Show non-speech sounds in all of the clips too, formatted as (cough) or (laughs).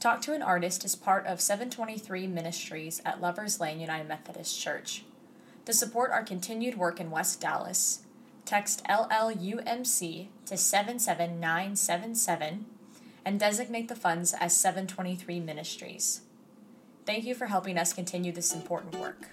Talk to an Artist is part of 723 Ministries at Lovers Lane United Methodist Church. To support our continued work in West Dallas, text LLUMC to 77977 and designate the funds as 723 Ministries. Thank you for helping us continue this important work.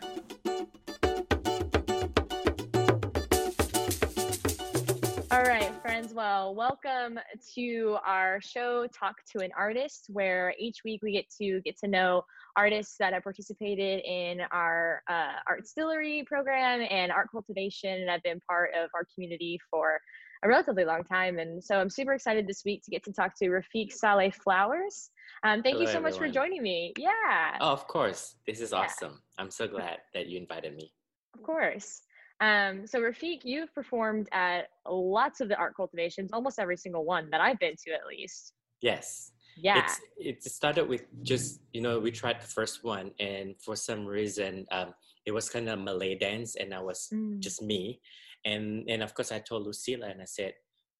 Friends. Well, welcome to our show, Talk to an Artist, where each week we get to get to know artists that have participated in our uh, art distillery program and art cultivation and have been part of our community for a relatively long time. And so I'm super excited this week to get to talk to Rafiq Saleh Flowers. Um, thank Hello, you so much everyone. for joining me. Yeah, Oh, of course. This is Yeah. awesome. I'm so glad that you invited me. of course. Um, so Rafiq, you've performed at lots of the art cultivations, almost every single one that I've been to at least. Yes. Yeah. It's, it started with just, you know, we tried the first one, and for some reason, um, it was kind of Malay dance, and I was Mm. just me. And, and of course, I told Lucila, and I said,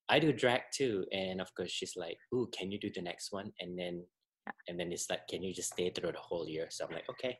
I do drag too. And of course, she's like, Ooh, can you do the next one? And then, and then it's like, can you just stay through the whole year? So I'm like, okay.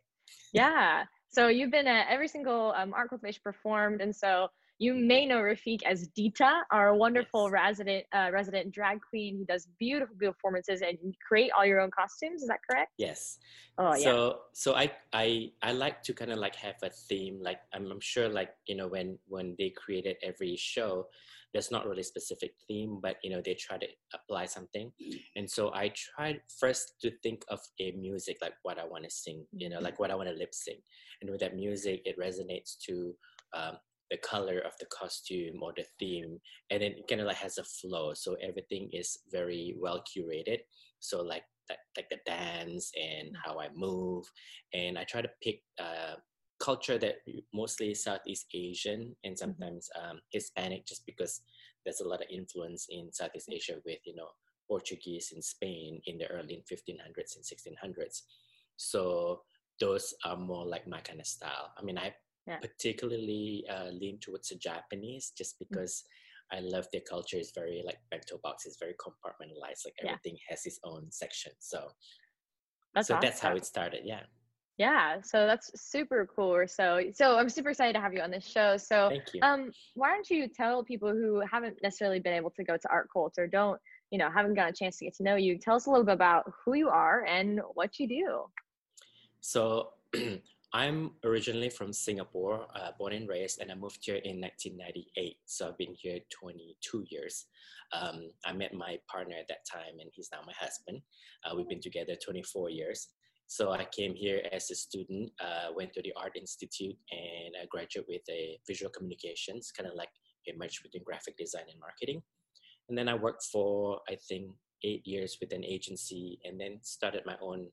Yeah. So you've been at every single um, art cultivation performed, and so you may know Rafiq as Dita, our wonderful Yes. resident uh, resident drag queen who does beautiful, beautiful performances and you create all your own costumes. Is that correct? Yes. Oh yeah. so so i i i like to kind of like have a theme like I'm, I'm sure like you know when when they created every show there's not really specific theme but you know they try to apply something. And so i tried first to think of a music like what i want to sing you know like what i want to lip sync. And with that music it resonates to um, the color of the costume or the theme and then it kind of like has a flow. So everything is very well curated. So like that, like the dance and how I move, and I try to pick uh, culture that mostly Southeast Asian and sometimes um, Hispanic, just because there's a lot of influence in Southeast Asia with you know Portuguese in Spain in the early 1500s and 1600s. So those are more like my kind of style. I mean, I Yeah. particularly uh, lean towards the Japanese just because. I love their culture. It's very like bento box. It's very compartmentalized. Like Yeah. everything has its own section. So that's so that's how it started. Yeah. Yeah. So that's super cool. So so I'm super excited to have you on this show. So Thank you. um, why don't you tell people who haven't necessarily been able to go to art cult or don't you know haven't gotten a chance to get to know you? Tell us a little bit about who you are and what you do. So (clears throat) I'm originally from Singapore, uh, born and raised, and I moved here in 1998. So I've been here 22 years. Um, I met my partner at that time, and he's now my husband. Uh, we've been together 24 years. So I came here as a student, uh, went to the Art Institute, and I graduated with a visual communications, kind of like a merge between graphic design and marketing. And then I worked for, I think, eight years with an agency, and then started my own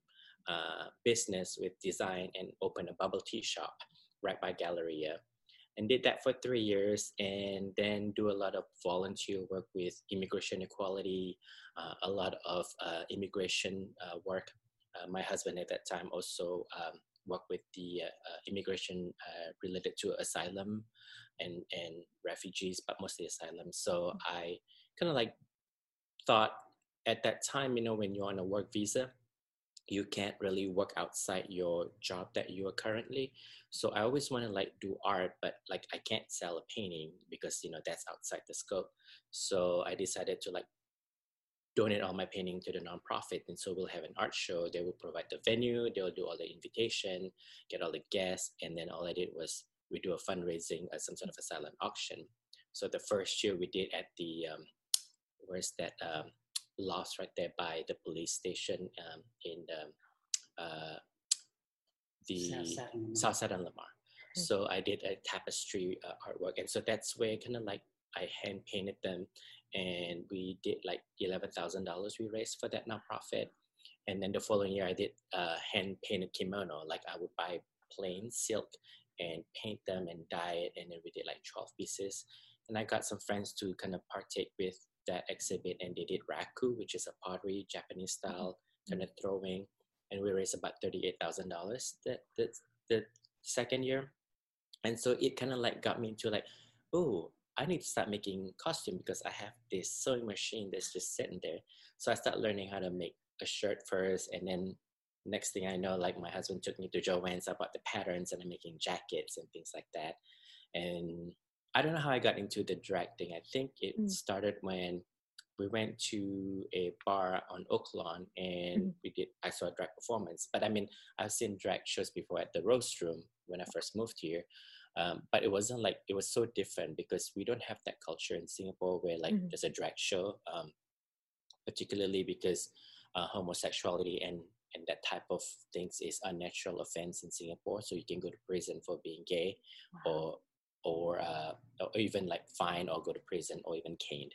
uh, business with design and opened a bubble tea shop right by Galleria. And did that for three years and then do a lot of volunteer work with immigration equality, uh, a lot of uh, immigration uh, work. Uh, my husband at that time also um, worked with the uh, uh, immigration uh, related to asylum and, and refugees, but mostly asylum. So I kind of like thought at that time, you know, when you're on a work visa, you can't really work outside your job that you are currently. So I always want to like do art, but like I can't sell a painting because you know that's outside the scope. So I decided to like donate all my painting to the nonprofit, and so we'll have an art show. They will provide the venue, they'll do all the invitation, get all the guests, and then all I did was we do a fundraising, uh, some sort of a silent auction. So the first year we did at the um, where's that um, lost right there by the police station um, in the, uh, the South Side and Lamar. So I did a tapestry uh, artwork, and so that's where kind of like I hand painted them, and we did like eleven thousand dollars we raised for that nonprofit. And then the following year, I did uh, hand painted kimono. Like I would buy plain silk and paint them and dye it, and then we did like twelve pieces. And I got some friends to kind of partake with that exhibit, and they did raku, which is a pottery Japanese style kind of throwing, and we raised about thirty-eight thousand dollars that the the second year, and so it kind of like got me into like, oh, I need to start making costume because I have this sewing machine that's just sitting there. So I started learning how to make a shirt first, and then next thing I know, like my husband took me to Joann's bought the patterns and I'm making jackets and things like that. And I don't know how I got into the drag thing. I think it mm. started when we went to a bar on Oaklawn and mm. we did I saw a drag performance. But I mean, I've seen drag shows before at the Rose Room when I first moved here. Um, but it wasn't like it was so different because we don't have that culture in Singapore where like mm. there's a drag show, um, particularly because uh, homosexuality and and that type of things is unnatural offense in Singapore. So you can go to prison for being gay, wow. or or, uh, or even like fine or go to prison or even caned.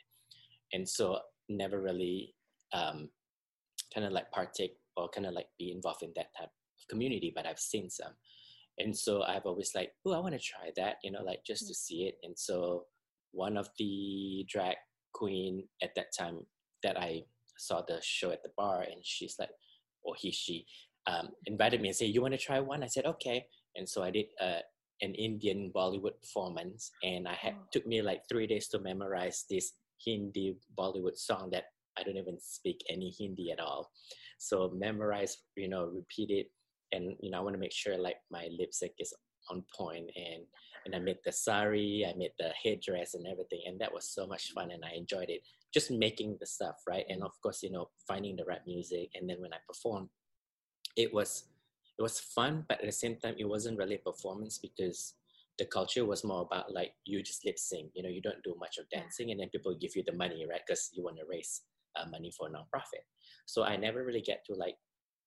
And so never really um, kind of like partake or kind of like be involved in that type of community, but I've seen some. And so I've always like, oh, I want to try that, you know, like just to see it. And so one of the drag queen at that time that I saw the show at the bar, and she's like, or he, she, um, invited me and said, "You want to try one?" I said, "Okay." And so I did uh, an Indian Bollywood performance, and I had oh. took me like three days to memorize this Hindi Bollywood song that I don't even speak any Hindi at all. So memorize, you know, repeat it, and you know, I want to make sure like my lipstick is on point, and and I made the sari, I made the headdress and everything, and that was so much fun, and I enjoyed it. Just making the stuff right, and of course, you know, finding the right music, and then when I performed, it was it was fun, but at the same time, it wasn't really a performance because the culture was more about like you just lip sync. You know, you don't do much of dancing, and then people give you the money, right? Because you want to raise uh, money for a nonprofit. So I never really get to like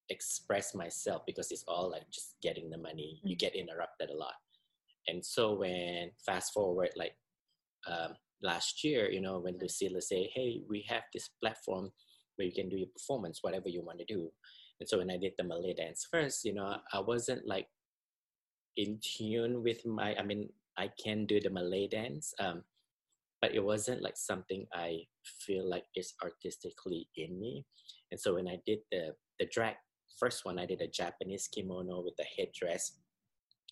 express myself because it's all like just getting the money. You mm. get interrupted a lot, and so when fast forward like um, last year, you know, when Lucilla say, "Hey, we have this platform where you can do your performance, whatever you want to do," And so when I did the Malay dance first, you know, I wasn't like in tune with my, I mean, I can do the Malay dance, um, but it wasn't like something I feel like is artistically in me. And so when I did the, the drag, first one, I did a Japanese kimono with the headdress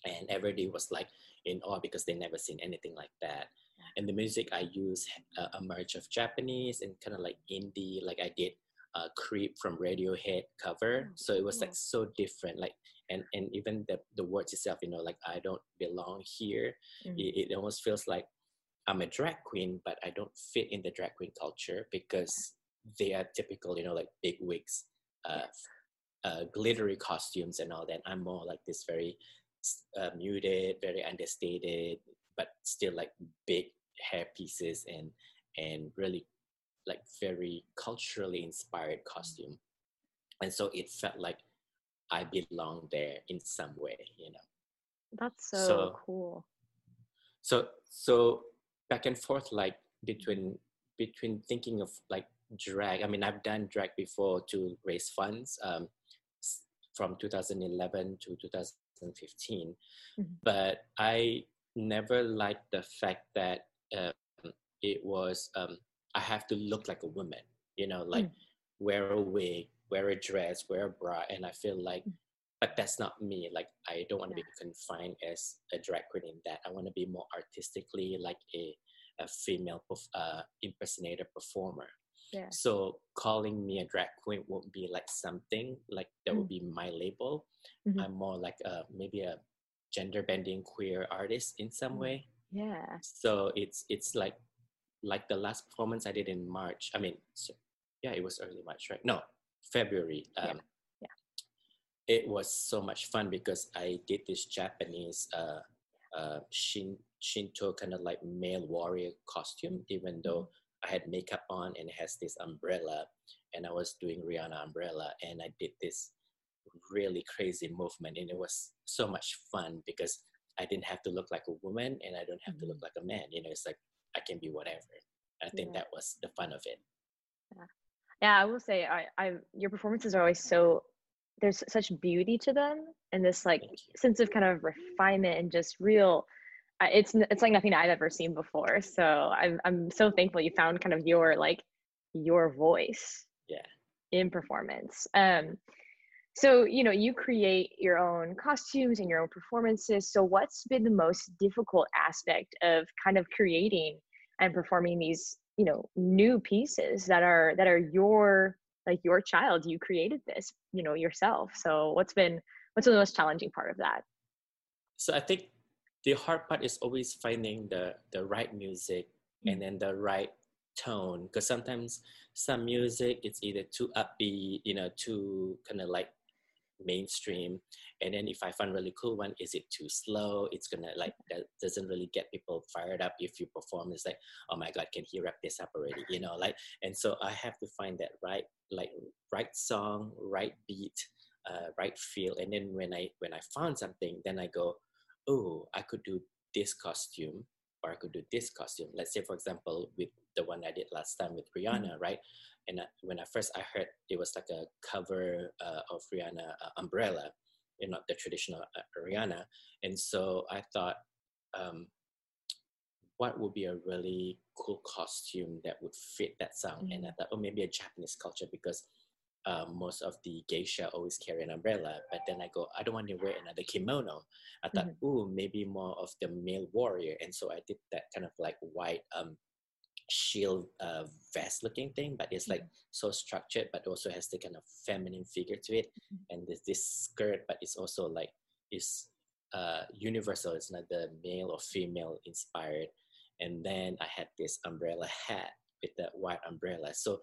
and everybody was like in awe because they never seen anything like that. And the music I use uh, a merge of Japanese and kind of like indie, like I did uh, creep from radiohead cover. Oh, so it was like so different like and and even the the words itself you know like i don't belong here. Mm. it, it almost feels like i'm a drag queen but i don't fit in the drag queen culture because they are typical you know like big wigs uh, uh, glittery costumes and all that. I'm more like this very uh, muted very understated but still like big hair pieces and and really like very culturally inspired costume. And so it felt like i belong there in some way you know? That's so, so cool. so so back and forth like between between thinking of like drag i mean i've done drag before to raise funds um, from 2011 to 2015 mm-hmm. but i never liked the fact that uh, it was um, I have to look like a woman, you know, like mm. wear a wig, wear a dress, wear a bra. And I feel like, mm. but that's not me. Like, I don't want to yeah. be confined as a drag queen in that. I want to be more artistically like a, a female uh, impersonator performer. Yeah. So calling me a drag queen won't be like something like that mm. would be my label. Mm-hmm. I'm more like a, maybe a gender bending queer artist in some mm. way. Yeah. So it's it's like like the last performance I did in March. I mean, so, yeah, it was early March, right? No, February. Um, yeah. yeah. It was so much fun because I did this Japanese uh, uh, Shin, Shinto kind of like male warrior costume, even though mm-hmm. I had makeup on and has this umbrella, and I was doing Rihanna umbrella, and I did this really crazy movement, and it was so much fun because I didn't have to look like a woman and I don't have mm-hmm. to look mm-hmm. like a man. You know, it's like I can be whatever. I think yeah. that was the fun of it. Yeah. Yeah, I will say I, I your performances are always so there's such beauty to them and this like sense of kind of refinement and just real it's it's like nothing I've ever seen before. So I'm I'm so thankful you found kind of your like your voice. Yeah. In performance. Um so you know you create your own costumes and your own performances so what's been the most difficult aspect of kind of creating and performing these you know new pieces that are that are your like your child you created this you know yourself so what's been what's the most challenging part of that so i think the hard part is always finding the the right music mm-hmm. and then the right tone because sometimes some music it's either too upbeat you know too kind of like mainstream and then if i find really cool one is it too slow? It's gonna like that doesn't really get people fired up if you perform. It's like oh my god can he wrap this up already? You know like and so i have to find that right like right song right beat uh, right feel and then when i when i found something then i go oh i could do this costume or i could do this costume let's say for example with the one i did last time with rihanna mm-hmm. right and I, when I first I heard it was like a cover uh, of Rihanna uh, Umbrella, you know, the traditional uh, Rihanna, and so I thought, um, what would be a really cool costume that would fit that song? Mm-hmm. And I mm. thought, oh, maybe a Japanese culture because um, most of the geisha always carry an umbrella. But then I go, I don't want to wear another kimono. I thought, mm-hmm. ooh, maybe more of the male warrior. And so I did that kind of like white um, shield uh, vest looking thing, but it's like mm-hmm. so structured, but also has the kind of feminine figure to it. Mm-hmm. And there's this skirt, but it's also like it's uh, universal. It's not the male or female inspired. And then I had this umbrella hat with that white umbrella. So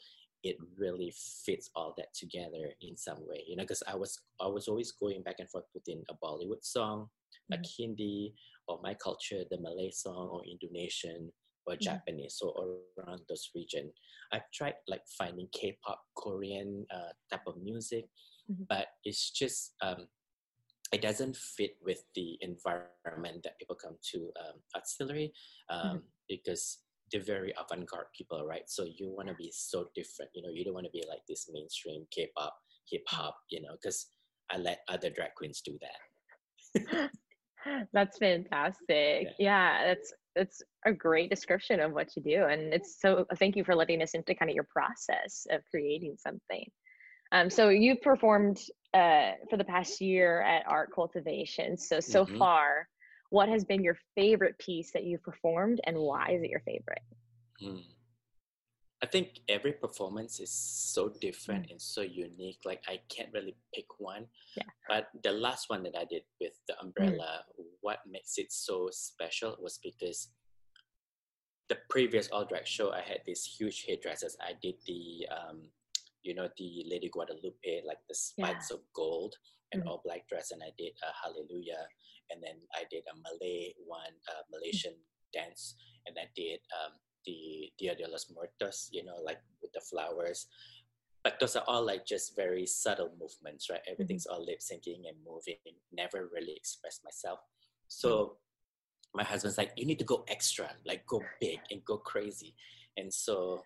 it really fits all that together in some way, you know, because I was I was always going back and forth within a Bollywood song, like mm-hmm. Hindi or my culture, the Malay song or Indonesian or mm-hmm. Japanese, so around those region. I've tried like finding K-pop, Korean uh, type of music, mm-hmm. but it's just um, it doesn't fit with the environment that people come to um, Artillery um, mm-hmm. because they're very avant-garde people, right? So you want to be so different, you know. You don't want to be like this mainstream K-pop, hip hop, you know, because I let other drag queens do that. (laughs) that's fantastic. Yeah. yeah, that's it's a great description of what you do and it's so thank you for letting us into kind of your process of creating something um, so you've performed uh, for the past year at art cultivation so so mm-hmm. far what has been your favorite piece that you've performed and why is it your favorite mm. i think every performance is so different mm. and so unique like i can't really pick one yeah. but the last one that i did with the mm. umbrella mm. what makes it so special was because the previous all drag show i had these huge hairdressers i did the um, you know the lady guadalupe like the spikes yeah. of gold and mm-hmm. all black dress and i did a hallelujah and then I did a Malay one, uh, Malaysian dance, and I did um, the Dia de los Muertos, you know, like with the flowers. But those are all like just very subtle movements, right? Everything's mm-hmm. all lip syncing and moving. Never really express myself. So mm-hmm. my husband's like, you need to go extra, like go big and go crazy. And so,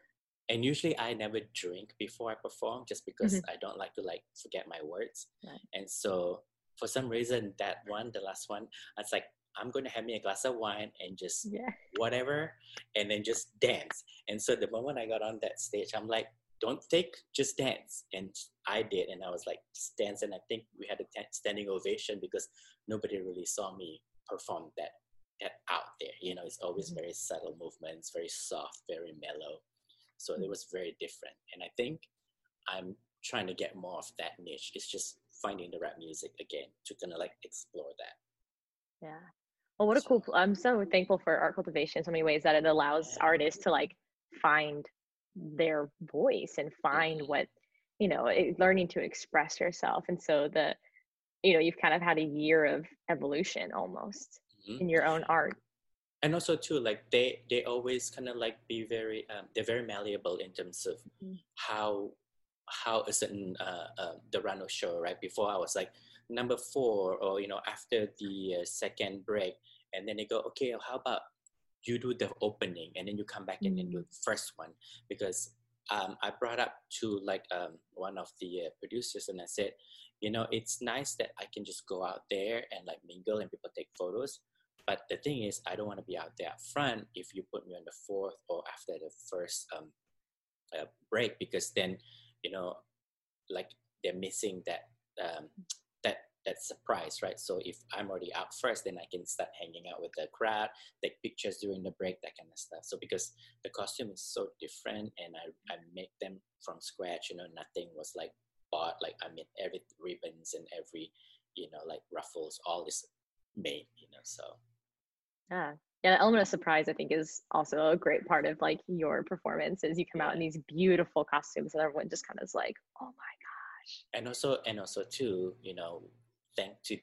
and usually I never drink before I perform just because mm-hmm. I don't like to like forget my words. Right. And so for some reason that one, the last one, I was like, I'm going to have me a glass of wine and just yeah. whatever, and then just dance. And so the moment I got on that stage, I'm like, don't think, just dance. And I did, and I was like, just dance. And I think we had a t- standing ovation because nobody really saw me perform that that out there. You know, it's always mm-hmm. very subtle movements, very soft, very mellow. So it was very different. And I think I'm trying to get more of that niche. It's just finding the rap music again to kind of like explore that. Yeah. Well, what a cool! I'm so thankful for art cultivation in so many ways that it allows artists to like find their voice and find mm-hmm. what you know, it, learning to express yourself. And so the, you know, you've kind of had a year of evolution almost mm-hmm. in your own art. And also too, like they they always kind of like be very um, they're very malleable in terms of mm-hmm. how how a certain uh, uh, the Rano show, right? Before I was like number four, or you know, after the uh, second break, and then they go, okay, how about you do the opening, and then you come back mm-hmm. and then do mm. the first one, because um, I brought up to like um, one of the uh, producers, and I said, you know, it's nice that I can just go out there and like mingle and people take photos. But the thing is, I don't want to be out there up front if you put me on the fourth or after the first um, uh, break, because then you know, like they're missing that um, that that surprise, right? So if I'm already out first, then I can start hanging out with the crowd, take pictures during the break, that kind of stuff. So because the costume is so different, and I I make them from scratch, you know, nothing was like bought. Like I made every ribbons and every, you know, like ruffles, all is made, you know. So yeah, yeah. The element of surprise, I think, is also a great part of like your performances. You come yeah. out in these beautiful costumes, and everyone just kind of is like, oh my gosh. And also, and also too, you know, thank to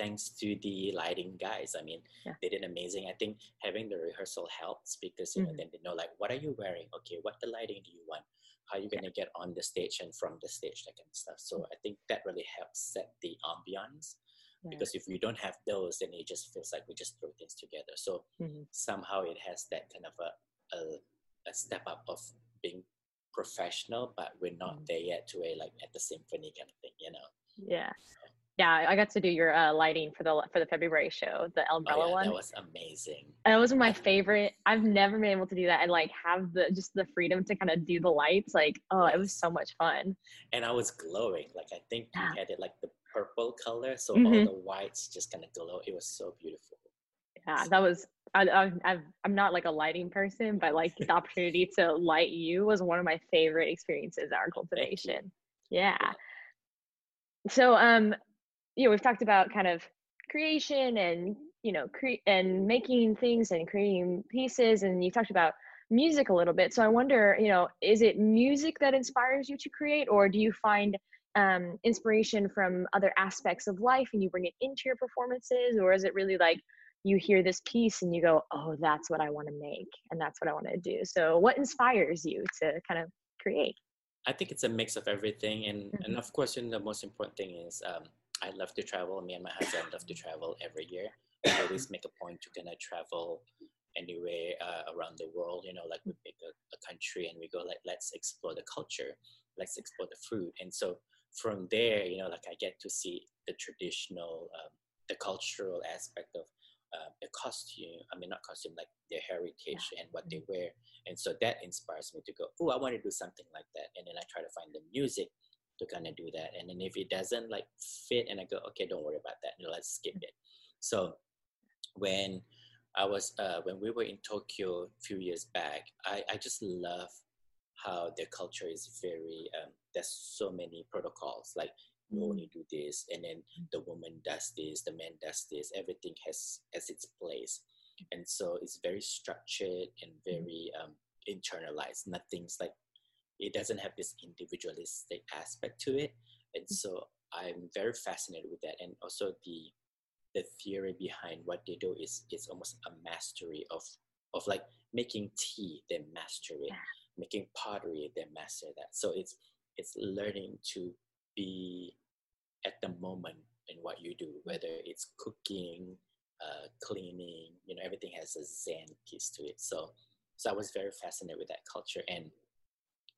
thanks to the lighting guys. I mean, yeah. they did amazing. I think having the rehearsal helps because you know mm-hmm. then they know like what are you wearing? Okay, what the lighting do you want? How are you gonna get on the stage and from the stage, that kind of stuff. So mm-hmm. I think that really helps set the ambiance. Yeah. Because if we don't have those, then it just feels like we just throw things together. So mm-hmm. somehow it has that kind of a, a, a step up of being professional, but we're not mm-hmm. there yet to a like at the symphony kind of thing, you know. Yeah yeah, I got to do your uh, lighting for the for the February show, the umbrella oh, yeah, one. That was amazing. And it was my favorite. I've never been able to do that and like have the just the freedom to kind of do the lights. Like, oh, it was so much fun. And I was glowing. Like I think you had it like the purple color, so mm-hmm. all the whites just kind of glow. It was so beautiful. Yeah, that was. I, I, I'm not like a lighting person, but like the opportunity (laughs) to light you was one of my favorite experiences at art cultivation. Yeah. yeah. So, um, you know we've talked about kind of creation and you know cre- and making things and creating pieces and you talked about music a little bit so i wonder you know is it music that inspires you to create or do you find um, inspiration from other aspects of life and you bring it into your performances or is it really like you hear this piece and you go oh that's what i want to make and that's what i want to do so what inspires you to kind of create i think it's a mix of everything and mm-hmm. and of course the most important thing is um, I love to travel. Me and my husband love to travel every year. We always make a point to kind of travel anywhere uh, around the world. You know, like we pick a, a, country and we go like, let's explore the culture, let's explore the food. And so from there, you know, like I get to see the traditional, um, the cultural aspect of uh, the costume. I mean, not costume, like their heritage yeah. and what they mm-hmm. wear. And so that inspires me to go, oh, I want to do something like that. And then I try to find the music to kind of do that. And then if it doesn't like fit, and I go, okay, don't worry about that. let's skip it. So when I was uh, when we were in Tokyo a few years back, I, I just love how their culture is very um, there's so many protocols like you mm. only do this and then the woman does this the man does this everything has has its place. And so it's very structured and mm. very um, internalized. Nothing's like it doesn't have this individualistic aspect to it. And mm. so i'm very fascinated with that. And also the the theory behind what they do is it's almost a mastery of of like making tea they master it. Making pottery they master that. So it's it's learning to be at the moment in what you do whether it's cooking uh, cleaning you know everything has a zen piece to it so so i was very fascinated with that culture and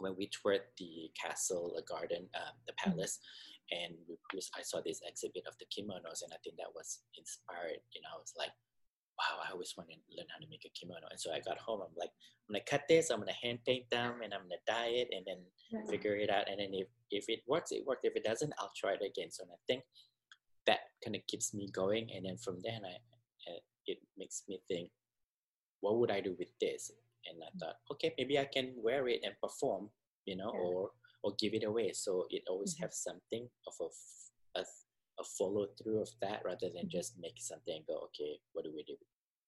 when we toured the castle, the garden, um, the mm-hmm. palace, and we, I saw this exhibit of the kimonos, and I think that was inspired. You know, I was like, wow, I always want to learn how to make a kimono. And so I got home, I'm like, I'm gonna cut this, I'm gonna hand paint them, and I'm gonna dye it, and then yeah. figure it out. And then if if it works, it worked. If it doesn't, I'll try it again. So I think that kind of keeps me going. And then from then, I it makes me think, what would I do with this? and I thought, okay, maybe I can wear it and perform, you know, yeah. or or give it away. So it always mm-hmm. have something of a, a, a follow through of that rather than mm-hmm. just make something and go, okay, what do we do?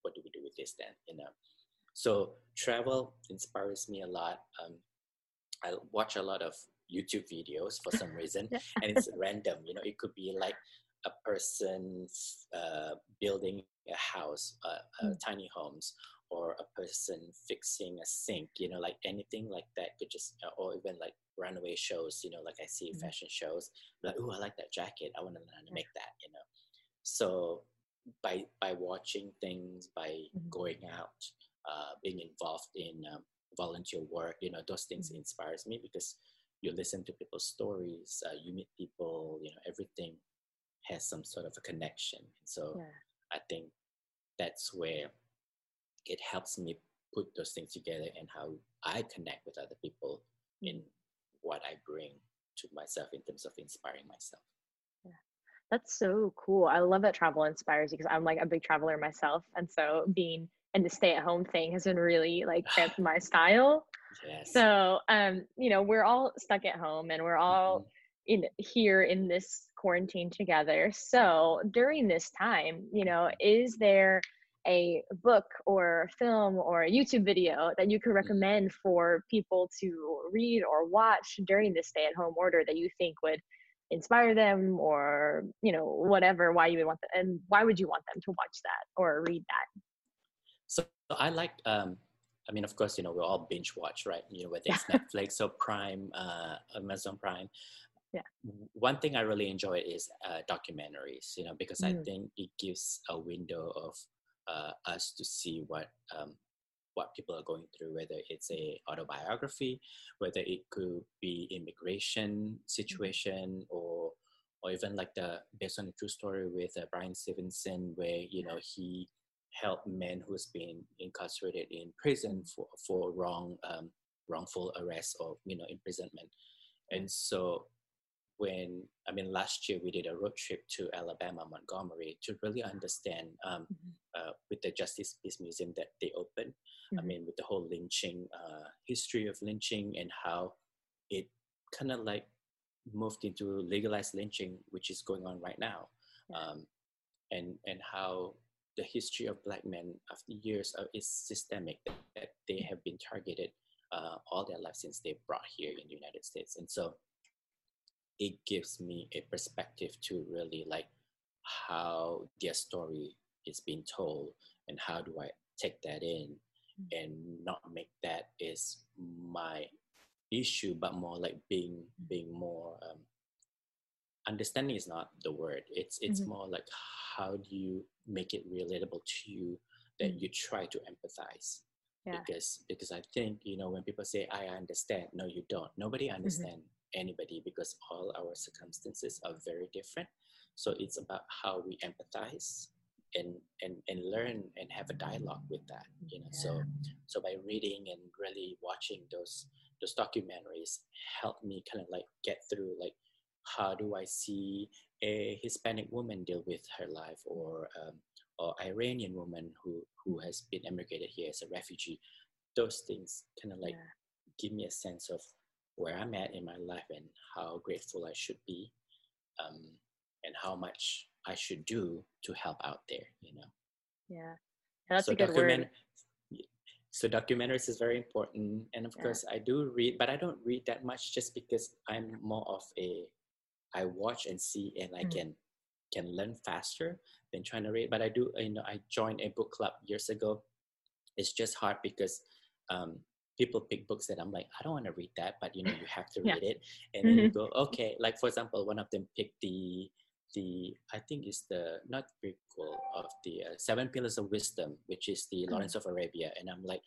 What do we do with this then? You know. So travel inspires me a lot. Um, I watch a lot of YouTube videos for some reason, (laughs) and it's random. You know, it could be like a person uh, building a house, uh, uh, mm. tiny homes, or a person fixing a sink, you know, like anything like that could just, uh, or even like runway shows, you know, like I see mm-hmm. fashion shows, like, oh, I like that jacket. I want to learn how to make that, you know. So by by watching things, by mm-hmm. going out, uh, being involved in um, volunteer work, you know, those things mm-hmm. inspires me because you listen to people's stories, uh, you meet people, you know, everything has some sort of a connection. So yeah. I think that's where it helps me put those things together and how I connect with other people in what I bring to myself in terms of inspiring myself. That's so cool. I love that travel inspires you because I'm like a big traveler myself. And so being and the stay at home thing has been really like cramped my (sighs) style. Yes. So um, you know, we're all stuck at home and we're all Mhm. in here in this quarantine together. So during this time, you know, is there a book or film or a YouTube video that you could recommend for people to read or watch during this stay at home order that you think would inspire them or you know whatever why you would want them and why would you want them to watch that or read that So I like, um, I mean, of course, you know, we all binge watch, right? You know, whether it's (laughs) Netflix or Prime, uh, Amazon Prime. Yeah. One thing I really enjoy is uh, documentaries, you know, because I Mm. think it gives a window of uh, us to see what um, what people are going through, whether it's a autobiography, whether it could be immigration situation, or or even like the based on a true story with uh, Bryan Stevenson, where you know he helped men who's been incarcerated in prison for for wrong um, wrongful arrest or you know imprisonment, and so when I mean last year we did a road trip to Alabama Montgomery to really understand um, Mhm. uh, with the Justice Peace Museum that they opened. I Mhm. mean with the whole lynching uh, history of lynching and how it kind of like moved into legalized lynching, which is going on right now, Yeah. um, and and how the history of black men after years uh, is systemic that, that they have been targeted uh, all their life since they brought here in the United States, and so it gives me a perspective to really like how their story is being told and how do I take that in Mm. and not make that is my issue but more like being being more um, understanding is not the word it's it's Mhm. more like how do you make it relatable to you that Mm. you try to empathize Yeah. because because i think you know when people say i understand no you don't nobody Mm-hmm. understand anybody because all our circumstances are very different. So it's about how we empathize and and and learn and have a dialogue with that you know. So so by reading and really watching those those documentaries help me kind of like get through like how do i see a hispanic woman deal with her life or um, or iranian woman who who has been immigrated here as a refugee? Those things kind of like Yeah. give me a sense of where i'm at in my life and how grateful i should be um, and how much i should do to help out there you know? Yeah. That's so a good document- word. so documentaries is very important and of Yeah. course i do read but i don't read that much just because i'm more of a i watch and see and i Mhm. can can learn faster than trying to read. But i do you know i joined a book club years ago. It's just hard because um people pick books that i'm like i don't want to read that but you know you have to Yeah. read it and then you Mhm. go okay like for example one of them picked the the i think it's the not prequel of the uh, seven pillars of wisdom which is the Mm. lawrence of arabia and i'm like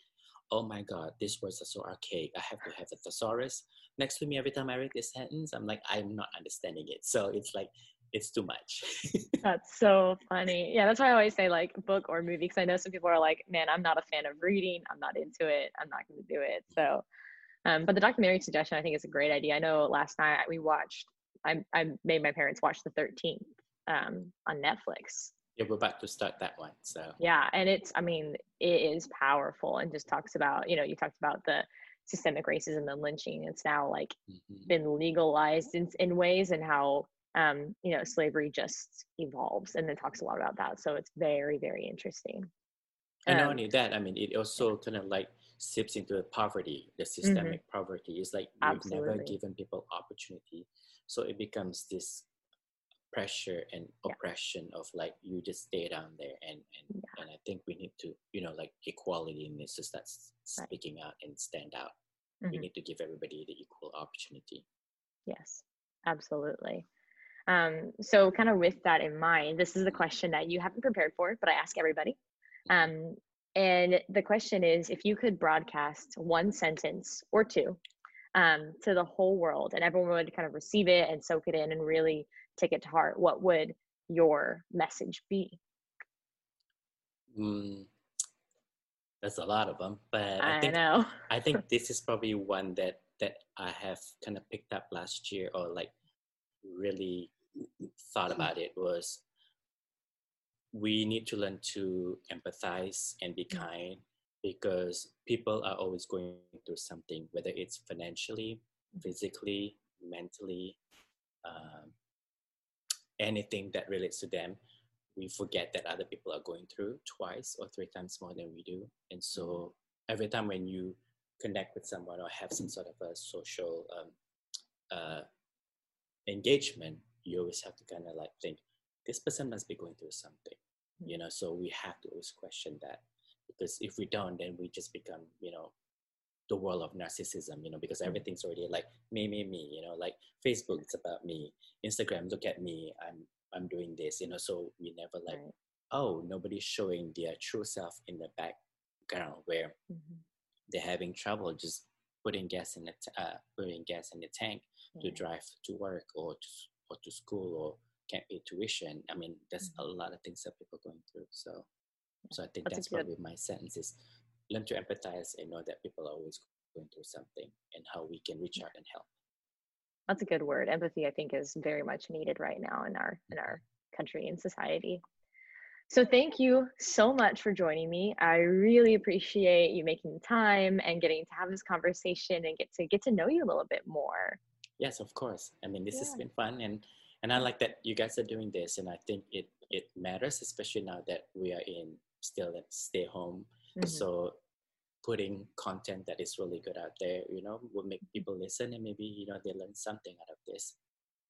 oh my god these words are so archaic i have to have a thesaurus next to me every time i read this sentence i'm like i'm not understanding it so it's like it's too much (laughs) That's so funny. Yeah, that's why I always say like book or movie because I know some people are like, man, I'm not a fan of reading. I'm not into it. I'm not going to do it. So, um, but the documentary suggestion I think is a great idea. I know last night we watched. I I made my parents watch the 13th um, on Netflix. yeah we're about to start that one so Yeah, and it's I mean it is powerful and just talks about you know you talked about the systemic racism and lynching. It's now like mhm. been legalized in, in ways and how um, you know slavery just evolves and it talks a lot about that so it's very very interesting And not Um, only that, I mean, it also kind of like seeps into the poverty, the systemic poverty. It's like we've never Mm-hmm. Given people opportunity. So it becomes this pressure and Yeah. oppression of like you just stay down there and and, Yeah. and I think we need to, you know, like equality needs to start s- Right. speaking out and stand out. We Mhm. need to give everybody the equal opportunity. yes absolutely um, so kind of with that in mind this is the question that you haven't prepared for but i ask everybody. Um, and the question is if you could broadcast one sentence or two um, to the whole world and everyone would kind of receive it and soak it in and really take it to heart what would your message be? Mm, there's a lot of them, but i, I think know. (laughs) I think this is probably one that that I have kind of picked up last year or like really thought about it was we need to learn to empathize and be mm. kind because people are always going through something, whether it's financially, mm. physically, mentally, um, anything that relates to them. We forget that other people are going through twice or three times more than we do. And so every time when you connect with someone or have some sort of a social um, uh, engagement, you always have to kind of like think, this person must be going through something, mm-hmm. you know. So we have to always question that because if we don't, then we just become, you know, the world of narcissism, you know, because mm-hmm. everything's already like me, me, me, you know, like Facebook, it's about me. Instagram, look at me, I'm I'm doing this, you know. So we never like, right. oh, nobody's showing their true self in the background where mm-hmm. they're having trouble just putting gas in the t- uh, putting gas in the tank to drive to work or to or to school or can't pay tuition. I mean, there's mm-hmm. a lot of things that people are going through. So, so I think that's, that's probably my sentence is learn to empathize and know that people are always going through something and how we can reach out and help. That's a good word. Empathy, I think, is very much needed right now in our in our mm-hmm. country and society. So thank you so much for joining me. I really appreciate you making time and getting to have this conversation and get to get to know you a little bit more. Yes, of course. I mean, this yeah. has been fun, and and I like that you guys are doing this, and I think it it matters, especially now that we are in still at stay home. Mm-hmm. So putting content that is really good out there, you know, will make people listen, and maybe you know they learn something out of this.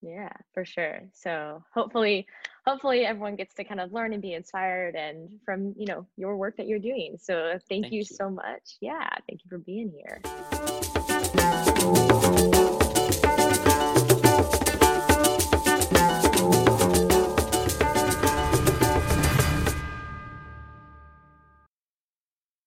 Yeah, for sure. So hopefully, hopefully everyone gets to kind of learn and be inspired and from, you know, your work that you're doing. So thank, thank you, you so much. Yeah, thank you for being here.